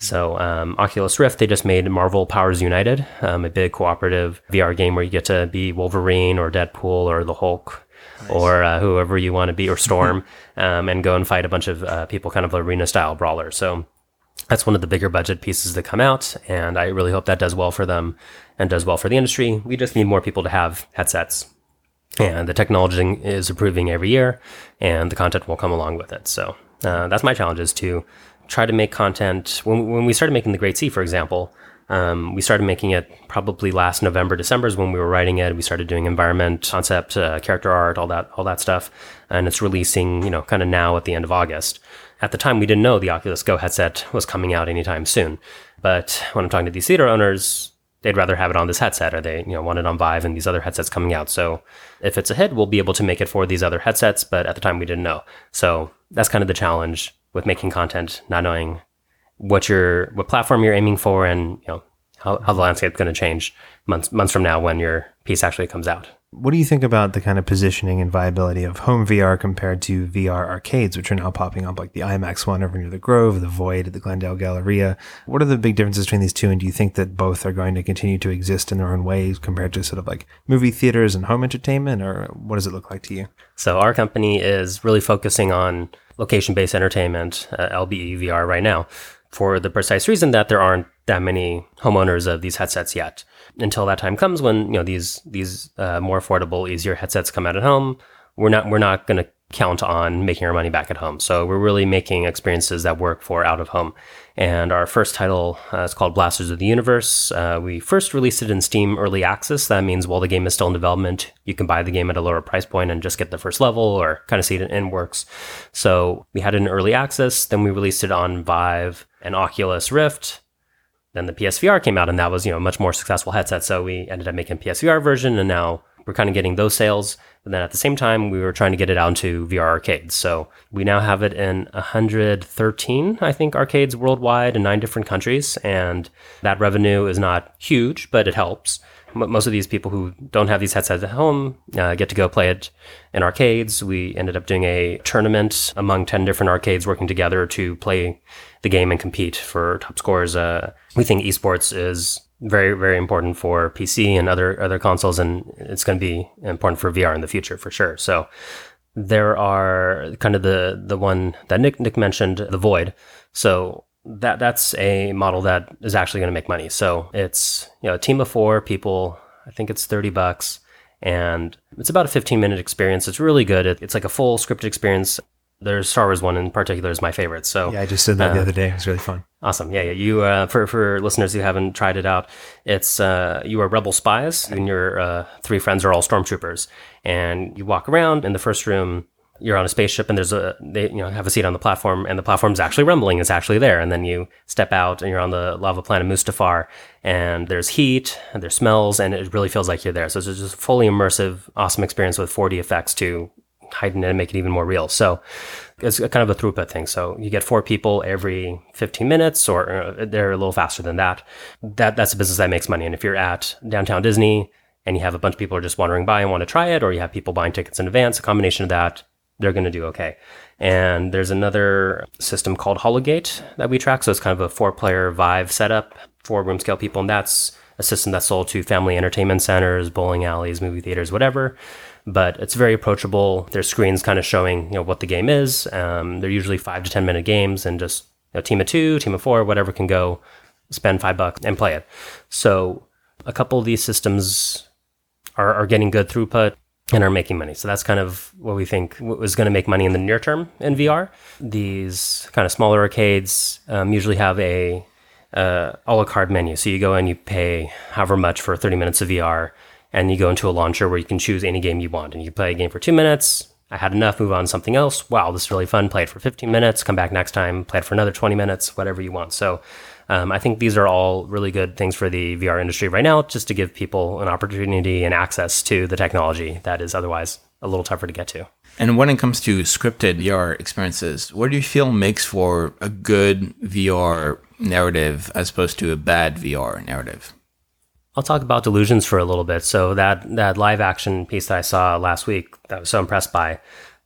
So um, Oculus Rift, they just made Marvel Powers United, um, a big cooperative VR game where you get to be Wolverine or Deadpool or the Hulk nice. or uh, whoever you want to be or Storm, um, and go and fight a bunch of uh, people, kind of arena style brawler. So that's one of the bigger budget pieces that come out, and I really hope that does well for them and does well for the industry. We just need more people to have headsets. And the technology is improving every year, and the content will come along with it. So uh, that's my challenge is to try to make content. When, when we started making The Great C, for example, um, we started making it probably last November, December is when we were writing it. We started doing environment, concept, uh, character art, all that, all that stuff, and it's releasing, you know, kind of now at the end of August. At the time, we didn't know the Oculus Go headset was coming out anytime soon. But when I'm talking to these theater owners, they'd rather have it on this headset, or they, you know, want it on Vive and these other headsets coming out. So if it's a hit, we'll be able to make it for these other headsets. But at the time, we didn't know. So that's kind of the challenge with making content, not knowing what your what platform you're aiming for, and you know how, how the landscape's going to change months months from now when your piece actually comes out. What do you think about the kind of positioning and viability of home VR compared to VR arcades, which are now popping up, like the IMAX one over near the Grove, the Void at the Glendale Galleria? What are the big differences between these two, and do you think that both are going to continue to exist in their own ways compared to sort of like movie theaters and home entertainment, or what does it look like to you? So our company is really focusing on location-based entertainment, uh, LBE VR, right now, for the precise reason that there aren't that many homeowners of these headsets yet until that time comes when you know these these uh, more affordable, easier headsets come out at home. We're not we're not going to count on making our money back at home. So we're really making experiences that work for out of home. And our first title uh, is called Blasters of the Universe. Uh, we first released it in Steam Early Access. That means while the game is still in development, you can buy the game at a lower price point and just get the first level or kind of see it in works. So we had in Early Access. Then we released it on Vive and Oculus Rift. Then the PSVR came out, and that was you know a much more successful headset. So we ended up making PSVR version, and now we're kind of getting those sales. And then at the same time, we were trying to get it out into VR arcades. So we now have it in 113, I think, arcades worldwide in nine different countries. And that revenue is not huge, but it helps. Most of these people who don't have these headsets at home uh, get to go play it in arcades. We ended up doing a tournament among 10 different arcades working together to play the game and compete for top scores. Uh, we think esports is very very important for PC and other other consoles, and it's going to be important for VR in the future for sure. So there are kind of the the one that Nick Nick mentioned, the Void. So that that's a model that is actually going to make money. So it's you know a team of four people. I think it's thirty bucks, and it's about a fifteen minute experience. It's really good. It, it's like a full scripted experience. There's Star Wars one in particular is my favorite. So Yeah, I just did that the Uh, other day. It was really fun. Awesome. Yeah, yeah. You uh, for for listeners who haven't tried it out, it's uh, you are rebel spies, and your uh, three friends are all stormtroopers, and you walk around in the first room. You're on a spaceship, and there's a they you know have a seat on the platform, and the platform's actually rumbling. It's actually there, and then you step out, and you're on the lava planet Mustafar, and there's heat, and there's smells, and it really feels like you're there. So it's just a fully immersive, awesome experience with 4D effects to heighten it and make it even more real. So it's kind of a throughput thing. So you get four people every 15 minutes, or uh, they're a little faster than that. That that's a business that makes money. And if you're at downtown Disney and you have a bunch of people are just wandering by and want to try it, or you have people buying tickets in advance, a combination of that, they're going to do okay. And there's another system called Hologate that we track. So it's kind of a four-player Vive setup, four room scale people, and that's a system that's sold to family entertainment centers, bowling alleys, movie theaters, whatever but it's very approachable. There's screens kind of showing you know what the game is. Um, they're usually five to ten minute games, and just you know, team of two, team of four, whatever can go, spend five bucks and play it. So a couple of these systems are, are getting good throughput and are making money. So that's kind of what we think was going to make money in the near term in VR. These kind of smaller arcades um, usually have a uh, a la carte menu. So you go and you pay however much for 30 minutes of VR, and you go into a launcher where you can choose any game you want, and you play a game for two minutes. I had enough, move on to something else. Wow, this is really fun. Play it for 15 minutes, come back next time, play it for another 20 minutes, whatever you want. So um, I think these are all really good things for the VR industry right now, just to give people an opportunity and access to the technology that is otherwise a little tougher to get to. And when it comes to scripted VR experiences, what do you feel makes for a good VR narrative as opposed to a bad VR narrative? I'll talk about delusions for a little bit. So that that live action piece that I saw last week, that I was so impressed by,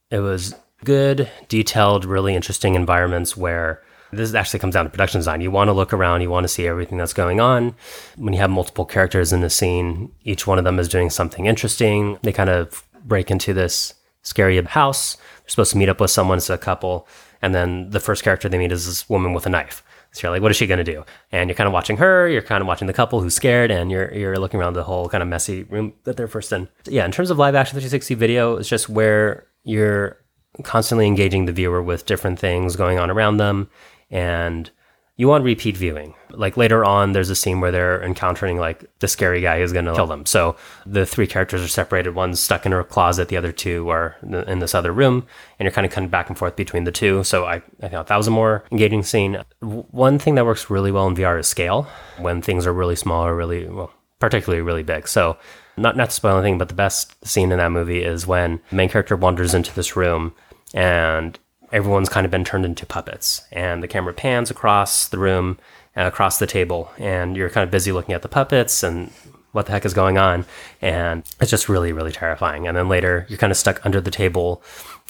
it was good, detailed, really interesting environments where this actually comes down to production design. You want to look around, you want to see everything that's going on. When you have multiple characters in the scene, each one of them is doing something interesting. They kind of break into this scary house. They're supposed to meet up with someone, it's a couple, and then the first character they meet is this woman with a knife. So you're like, what is she going to do? And you're kind of watching her, you're kind of watching the couple who's scared, and you're you're looking around the whole kind of messy room that they're first in. Yeah, in terms of live action 360 video, it's just where you're constantly engaging the viewer with different things going on around them, and you want repeat viewing. Like later on, there's a scene where they're encountering like the scary guy who's going to kill them. So the three characters are separated. One's stuck in her closet. The other two are in this other room, and you're kind of coming back and forth between the two. So I, I thought that was a more engaging scene. One thing that works really well in VR is scale. When things are really small or really well, particularly really big. So not not to spoil anything, but the best scene in that movie is when the main character wanders into this room and everyone's kind of been turned into puppets. And the camera pans across the room and across the table and you're kind of busy looking at the puppets and what the heck is going on. And it's just really really terrifying. And then later you're kind of stuck under the table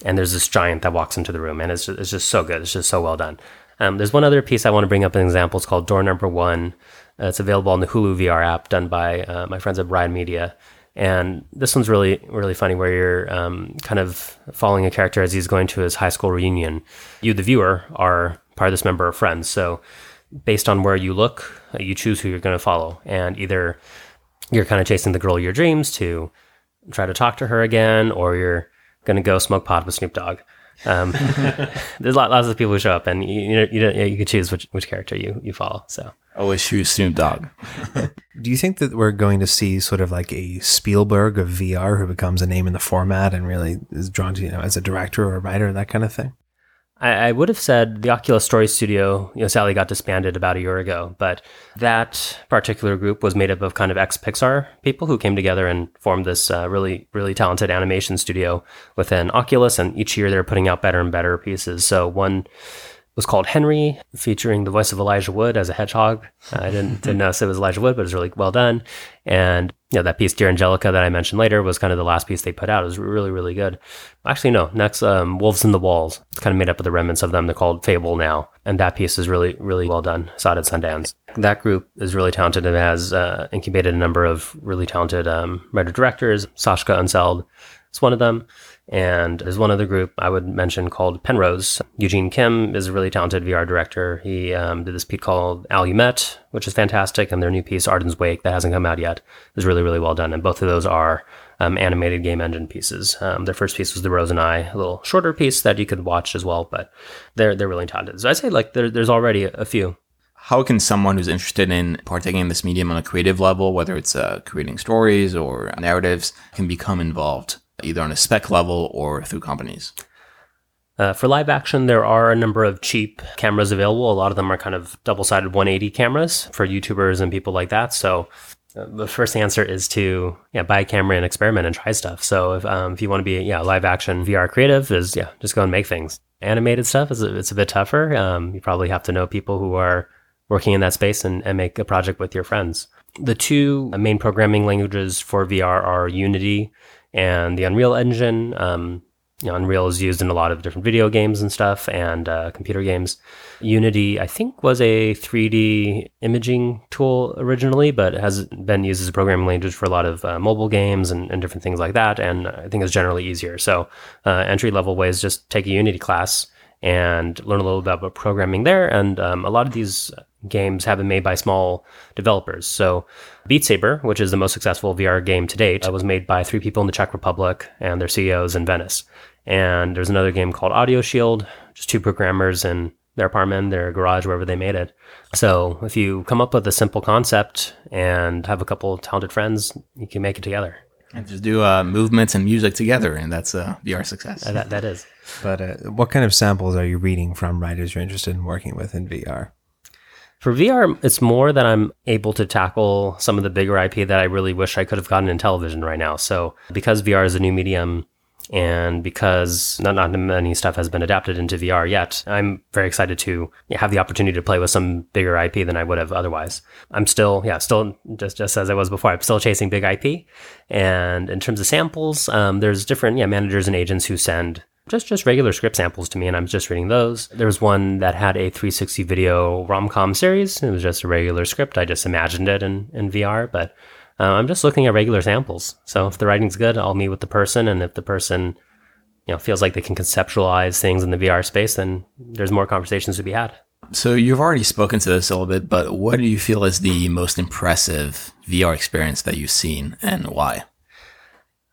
and there's this giant that walks into the room and it's just, it's just so good. It's just so well done. Um, there's one other piece i want to bring up an example. It's called door number one. Uh, it's available on the hulu vr app done by uh, my friends at bride media and this one's really, really funny where you're um, kind of following a character as he's going to his high school reunion. You, the viewer, are part of this member of friends. So, based on where you look, uh, you choose who you're going to follow. And either you're kind of chasing the girl of your dreams to try to talk to her again, or you're going to go smoke pot with Snoop Dogg. Um, there's lot, lots of people who show up, and you, you, know, you, know, you can choose which, which character you, you follow. So, Always choose Snoop Dogg. Do you think that we're going to see sort of like a Spielberg of VR who becomes a name in the format and really is drawn to, you know, as a director or a writer, that kind of thing? I, I would have said the Oculus Story Studio, you know, Sally got disbanded about a year ago, but that particular group was made up of kind of ex Pixar people who came together and formed this uh, really, really talented animation studio within Oculus. And each year they're putting out better and better pieces. So one was called Henry, featuring the voice of Elijah Wood as a hedgehog. I didn't, didn't it was Elijah Wood, but it was really well done. And know, that piece, Dear Angelica, that I mentioned later, was kind of the last piece they put out. It was really, really good. Actually, no. Next, um, Wolves in the Walls. It's kind of made up of the remnants of them. They're called Fable now, and that piece is really, really well done. Saw at Sundance. That group is really talented and has uh, incubated a number of really talented um, writer directors. Saschka Unseld It's one of them. And there's one other group I would mention called Penrose. Eugene Kim is a really talented VR director. He um, did this piece called Allumette, which is fantastic, and their new piece, Arden's Wake, that hasn't come out yet, is really, really well done. And both of those are um, animated game engine pieces. Um, their first piece was The Rose and I, a little shorter piece that you could watch as well, but they're they're really talented. So I'd say like there, there's already a, a few. How can someone who's interested in partaking in this medium on a creative level, whether it's uh, creating stories or narratives, can become involved? Either on a spec level or through companies? Uh, for live action, there are a number of cheap cameras available. A lot of them are kind of double sided 180 cameras for YouTubers and people like that. So uh, the first answer is to yeah buy a camera and experiment and try stuff. So if um, if you want to be yeah live action VR creative, is yeah just go and make things. Animated stuff is it's a bit tougher. Um, you probably have to know people who are working in that space and, and make a project with your friends. The two main programming languages for VR are Unity and the Unreal Engine. Um, you know, Unreal is used in a lot of different video games and stuff and uh, computer games. Unity, I think, was a 3D imaging tool originally, but has been used as a programming language for a lot of uh, mobile games and, and, different things like that. And I think it's generally easier. So, uh, entry level ways just take a Unity class and learn a little bit about programming there. And um, a lot of these games have been made by small developers. So, Beat Saber, which is the most successful VR game to date, uh, was made by three people in the Czech Republic and their CEOs in Venice. And there's another game called Audio Shield, just two programmers in their apartment, their garage, wherever they made it. So, if you come up with a simple concept and have a couple talented friends, you can make it together. And just do uh, movements and music together, and that's a VR success. Uh, that, that is. But uh, what kind of samples are you reading from writers you're interested in working with in VR? For VR, it's more that I'm able to tackle some of the bigger IP that I really wish I could have gotten in television right now. So because VR is a new medium and because not, not many stuff has been adapted into VR yet, I'm very excited to have the opportunity to play with some bigger IP than I would have otherwise. I'm still, yeah, still just, just as I was before, I'm still chasing big IP. And in terms of samples, um, there's different yeah, managers and agents who send just just regular script samples to me, and I'm just reading those. There was one that had a 360 video rom com series. It was just a regular script. I just imagined it in, in VR, but uh, I'm just looking at regular samples. So if the writing's good, I'll meet with the person, and if the person you know feels like they can conceptualize things in the VR space, then there's more conversations to be had. So you've already spoken to this a little bit, but what do you feel is the most impressive VR experience that you've seen, and why?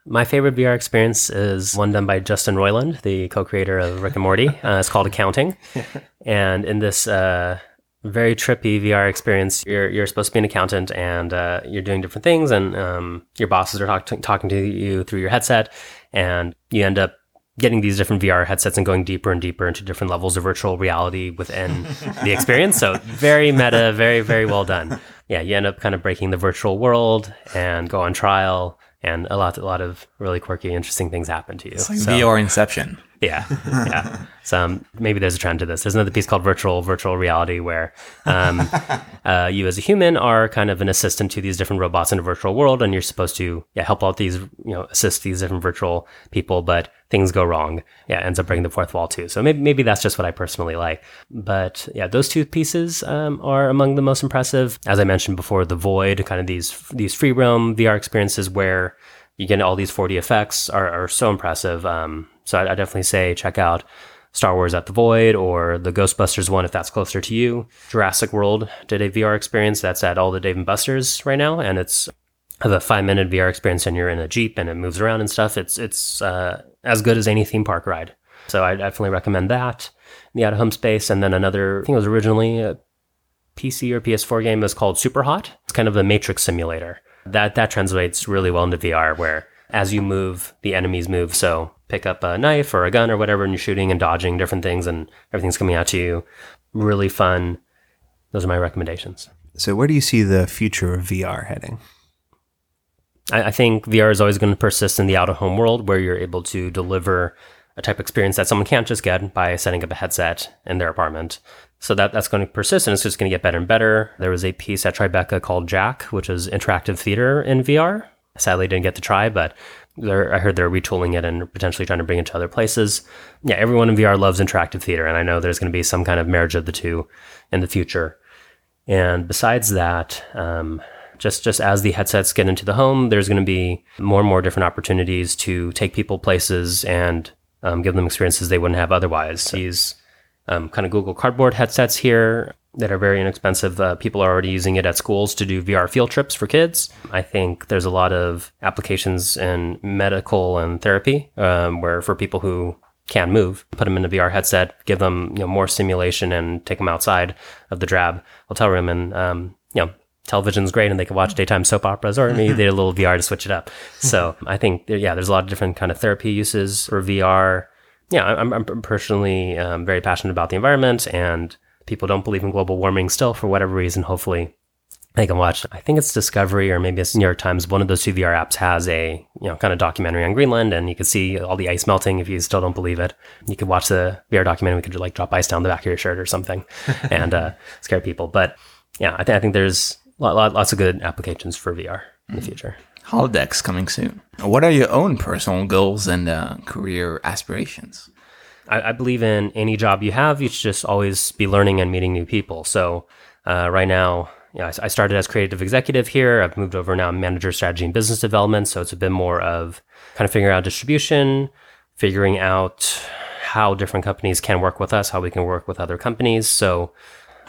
My favorite VR experience is one done by Justin Roiland, the co-creator of Rick and Morty. Uh, it's called Accounting, and in this uh, very trippy VR experience, you're you're supposed to be an accountant, and uh, you're doing different things, and um, your bosses are talk- talking to you through your headset, and you end up getting these different VR headsets and going deeper and deeper into different levels of virtual reality within the experience. So very meta, very very well done. Yeah, you end up kind of breaking the virtual world and go on trial and a lot, a lot of really quirky, interesting things happen to you. It's like so, VR Inception. Yeah, yeah. so um, maybe there's a trend to this. There's another piece called virtual virtual reality where um, uh, you as a human are kind of an assistant to these different robots in a virtual world, and you're supposed to yeah, help out these you know assist these different virtual people, but things go wrong. Yeah, ends up breaking the fourth wall too. So maybe maybe that's just what I personally like. But yeah, those two pieces um, are among the most impressive. As I mentioned before, the Void, kind of these these free roam VR experiences where you get all these 4D effects are, are so impressive. Um, so I, I definitely say check out Star Wars at the Void or the Ghostbusters one if that's closer to you. Jurassic World did a VR experience that's at all the Dave and Buster's right now, and it's have a five minute VR experience, and you're in a jeep and it moves around and stuff. It's it's uh, as good as any theme park ride. So I definitely recommend that. The out of home space, and then another I think it was originally a PC or PS4 game was called Super Hot. It's kind of a Matrix simulator. That that translates really well into VR, where as you move, the enemies move. So pick up a knife or a gun or whatever, and you're shooting and dodging different things, and everything's coming to you. Really fun. Those are my recommendations. So, where do you see the future of VR heading? I, I think VR is always going to persist in the out of home world where you're able to deliver a type of experience that someone can't just get by setting up a headset in their apartment. So that, that's going to persist and it's just going to get better and better. There was a piece at Tribeca called Jack, which is interactive theater in VR. Sadly, didn't get to try, but I heard they're retooling it and potentially trying to bring it to other places. Yeah, everyone in VR loves interactive theater, and I know there's going to be some kind of marriage of the two in the future. And besides that, um, just just as the headsets get into the home, there's going to be more and more different opportunities to take people places and um, give them experiences they wouldn't have otherwise. These um, kind of Google Cardboard headsets here that are very inexpensive. Uh, people are already using it at schools to do VR field trips for kids. I think there's a lot of applications in medical and therapy um, where for people who can't move, put them in a VR headset, give them you know more simulation, and take them outside of the drab hotel room, and um, you know television's great and they can watch daytime soap operas or maybe they need a little VR to switch it up. So I think, yeah, there's a lot of different kind of therapy uses for VR. Yeah, I'm, I'm personally um, very passionate about the environment and people don't believe in global warming still for whatever reason. Hopefully they can watch, I think it's Discovery or maybe it's New York Times. One of those two VR apps has a, you know, kind of documentary on Greenland and you can see all the ice melting if you still don't believe it. You could watch the VR documentary. We could like drop ice down the back of your shirt or something and uh, scare people. But yeah, I, th- I think there's lots of good applications for VR in the mm. future. Holodecks coming soon. What are your own personal goals and uh, career aspirations? I, I, believe in any job you have, you should just always be learning and meeting new people. So uh, right now, you know, I, I, started as creative executive here. I've moved over now manager strategy and business development. So it's a bit more of kind of figuring out distribution, figuring out how different companies can work with us, how we can work with other companies. So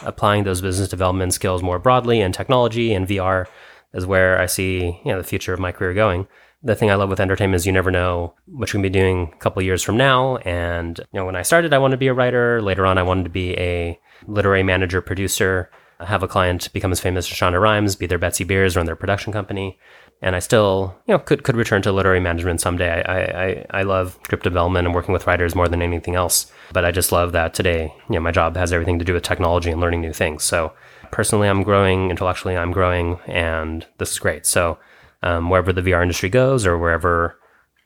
applying those business development skills more broadly in technology and VR is where I see you know the future of my career going. The thing I love with entertainment is you never know what you're gonna be doing a couple years from now. And you know, when I started, I wanted to be a writer. Later on, I wanted to be a literary manager, producer. Have a client become as famous as Shonda Rhimes, be their Betsy Beers, run their production company and I still, you know, could could return to literary management someday. I, I, I love script development and working with writers more than anything else. But I just love that today, you know, my job has everything to do with technology and learning new things. So personally, I'm growing intellectually. I'm growing, and this is great. So um, wherever the VR industry goes, or wherever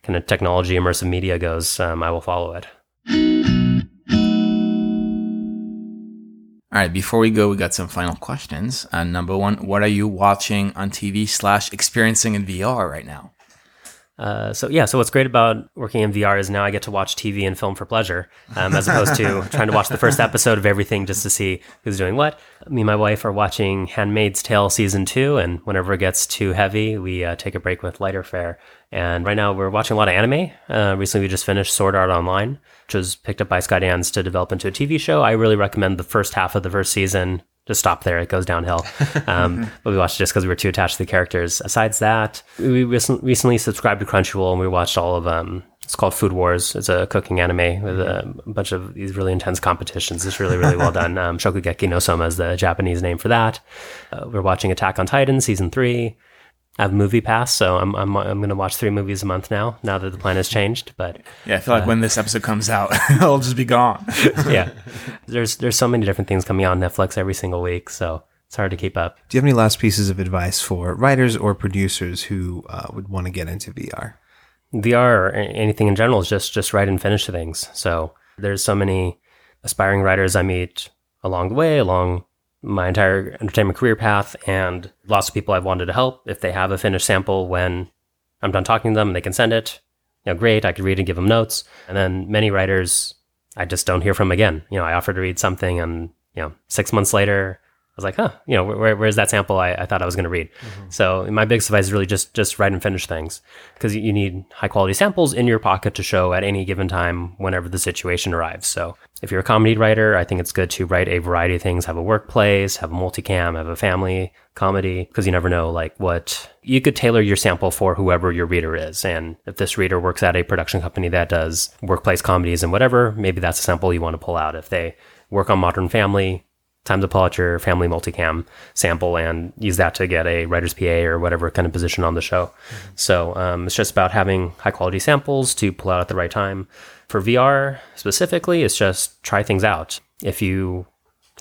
kind of technology immersive media goes, um, I will follow it. All right, before we go, we got some final questions. Uh, number one, what are you watching on TV slash experiencing in VR right now? Uh, so yeah, so what's great about working in VR is now I get to watch TV and film for pleasure, um, as opposed to trying to watch the first episode of everything just to see who's doing what. Me and my wife are watching *Handmaid's Tale* season two, and whenever it gets too heavy, we uh, take a break with lighter fare. And right now we're watching a lot of anime. Uh, recently, we just finished Sword Art Online, which was picked up by Skydance to develop into a TV show. I really recommend the first half of the first season. Just stop there; it goes downhill. Um, but we watched it just because we were too attached to the characters. Besides that, we recently subscribed to Crunchyroll and we watched all of um, it's called Food Wars. It's a cooking anime with a bunch of these really intense competitions. It's really, really well done. Um, Shokugeki no Soma is the Japanese name for that. Uh, we're watching Attack on Titan season three. I have Movie Pass, so I'm I'm I'm going to watch three movies a month now. Now that the plan has changed, but yeah, I feel like uh, when this episode comes out, it'll just be gone. yeah, there's there's so many different things coming on Netflix every single week, so it's hard to keep up. Do you have any last pieces of advice for writers or producers who uh, would want to get into VR? VR or anything in general is just just write and finish things. So there's so many aspiring writers I meet along the way, along my entire entertainment career path and lots of people I've wanted to help. If they have a finished sample when I'm done talking to them, they can send it. You know, great. I could read and give them notes. And then many writers, I just don't hear from again. You know, I offer to read something and, you know, six months later, was like, huh, you know, where, where's that sample I, I thought I was going to read? Mm-hmm. So my big advice is really just just write and finish things because you need high quality samples in your pocket to show at any given time whenever the situation arrives. So if you're a comedy writer, I think it's good to write a variety of things, have a workplace, have a multicam, have a family comedy, because you never know like what you could tailor your sample for whoever your reader is. And if this reader works at a production company that does workplace comedies and whatever, maybe that's a sample you want to pull out. If they work on Modern Family, time to pull out your family multicam sample and use that to get a writer's PA or whatever kind of position on the show. Mm-hmm. So um, it's just about having high quality samples to pull out at the right time. For VR specifically, it's just try things out. If you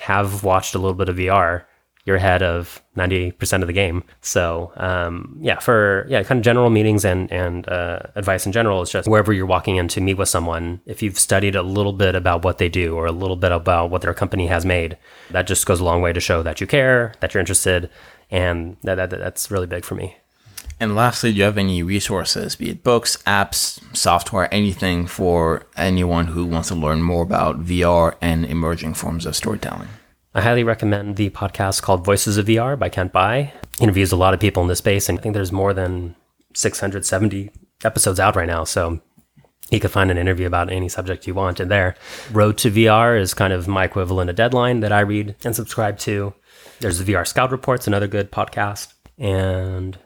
have watched a little bit of VR, you're ahead of 90% of the game. So, um, yeah, for yeah, kind of general meetings and and uh, advice in general is just wherever you're walking in to meet with someone, if you've studied a little bit about what they do or a little bit about what their company has made, that just goes a long way to show that you care, that you're interested, and that, that that's really big for me. And lastly, do you have any resources, be it books, apps, software, anything for anyone who wants to learn more about VR and emerging forms of storytelling? I highly recommend the podcast called Voices of VR by Kent Bye. interviews a lot of people in this space, and I think there's more than 670 episodes out right now. So you can find an interview about any subject you want in there. Road to VR is kind of my equivalent of Deadline that I read and subscribe to. There's the VR Scout Reports, another good podcast, and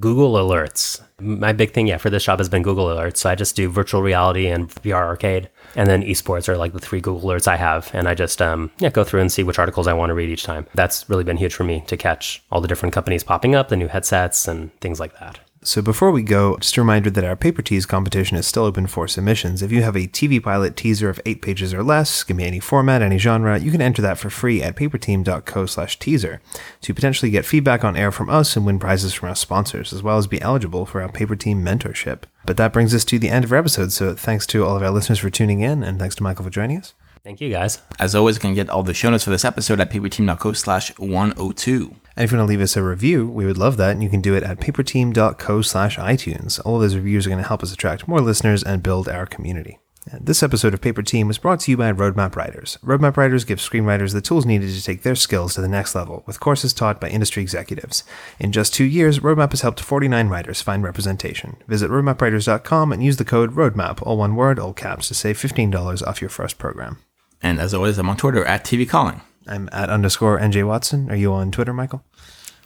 Google Alerts. My big thing, yeah, for this job has been Google Alerts. So I just do virtual reality and VR arcade, and then esports are like the three Google Alerts I have, and I just um, yeah go through and see which articles I want to read each time. That's really been huge for me to catch all the different companies popping up, the new headsets, and things like that. So before we go, just a reminder that our Paper Tease competition is still open for submissions. If you have a TV pilot teaser of eight pages or less, give me any format, any genre, you can enter that for free at paperteam.co slash teaser to potentially get feedback on air from us and win prizes from our sponsors, as well as be eligible for our Paper Team mentorship. But that brings us to the end of our episode, so thanks to all of our listeners for tuning in, and thanks to Michael for joining us. Thank you, guys. As always, you can get all the show notes for this episode at paperteam.co slash 102. And if you want to leave us a review, we would love that. And you can do it at paperteam.co slash iTunes. All of those reviews are going to help us attract more listeners and build our community. This episode of Paper Team was brought to you by Roadmap Writers. Roadmap Writers give screenwriters the tools needed to take their skills to the next level, with courses taught by industry executives. In just two years, Roadmap has helped 49 writers find representation. Visit roadmapwriters.com and use the code ROADMAP, all one word, all caps, to save $15 off your first program. And as always, I'm on Twitter at TV Calling. I'm at underscore NJ Watson. Are you on Twitter, Michael?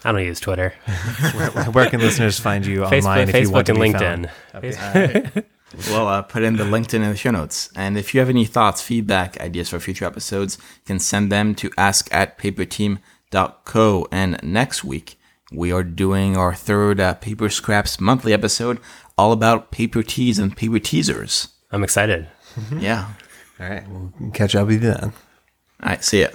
I don't use Twitter. Where, where can listeners find you Facebook, online if you want Facebook to and be LinkedIn. found? We'll uh, put in the LinkedIn in the show notes. And if you have any thoughts, feedback, ideas for future episodes, you can send them to ask at paperteam.co. And next week, we are doing our third uh, Paper Scraps monthly episode all about paper teas and paper teasers. I'm excited. Yeah. All right. We'll catch up with you then. All right. See ya.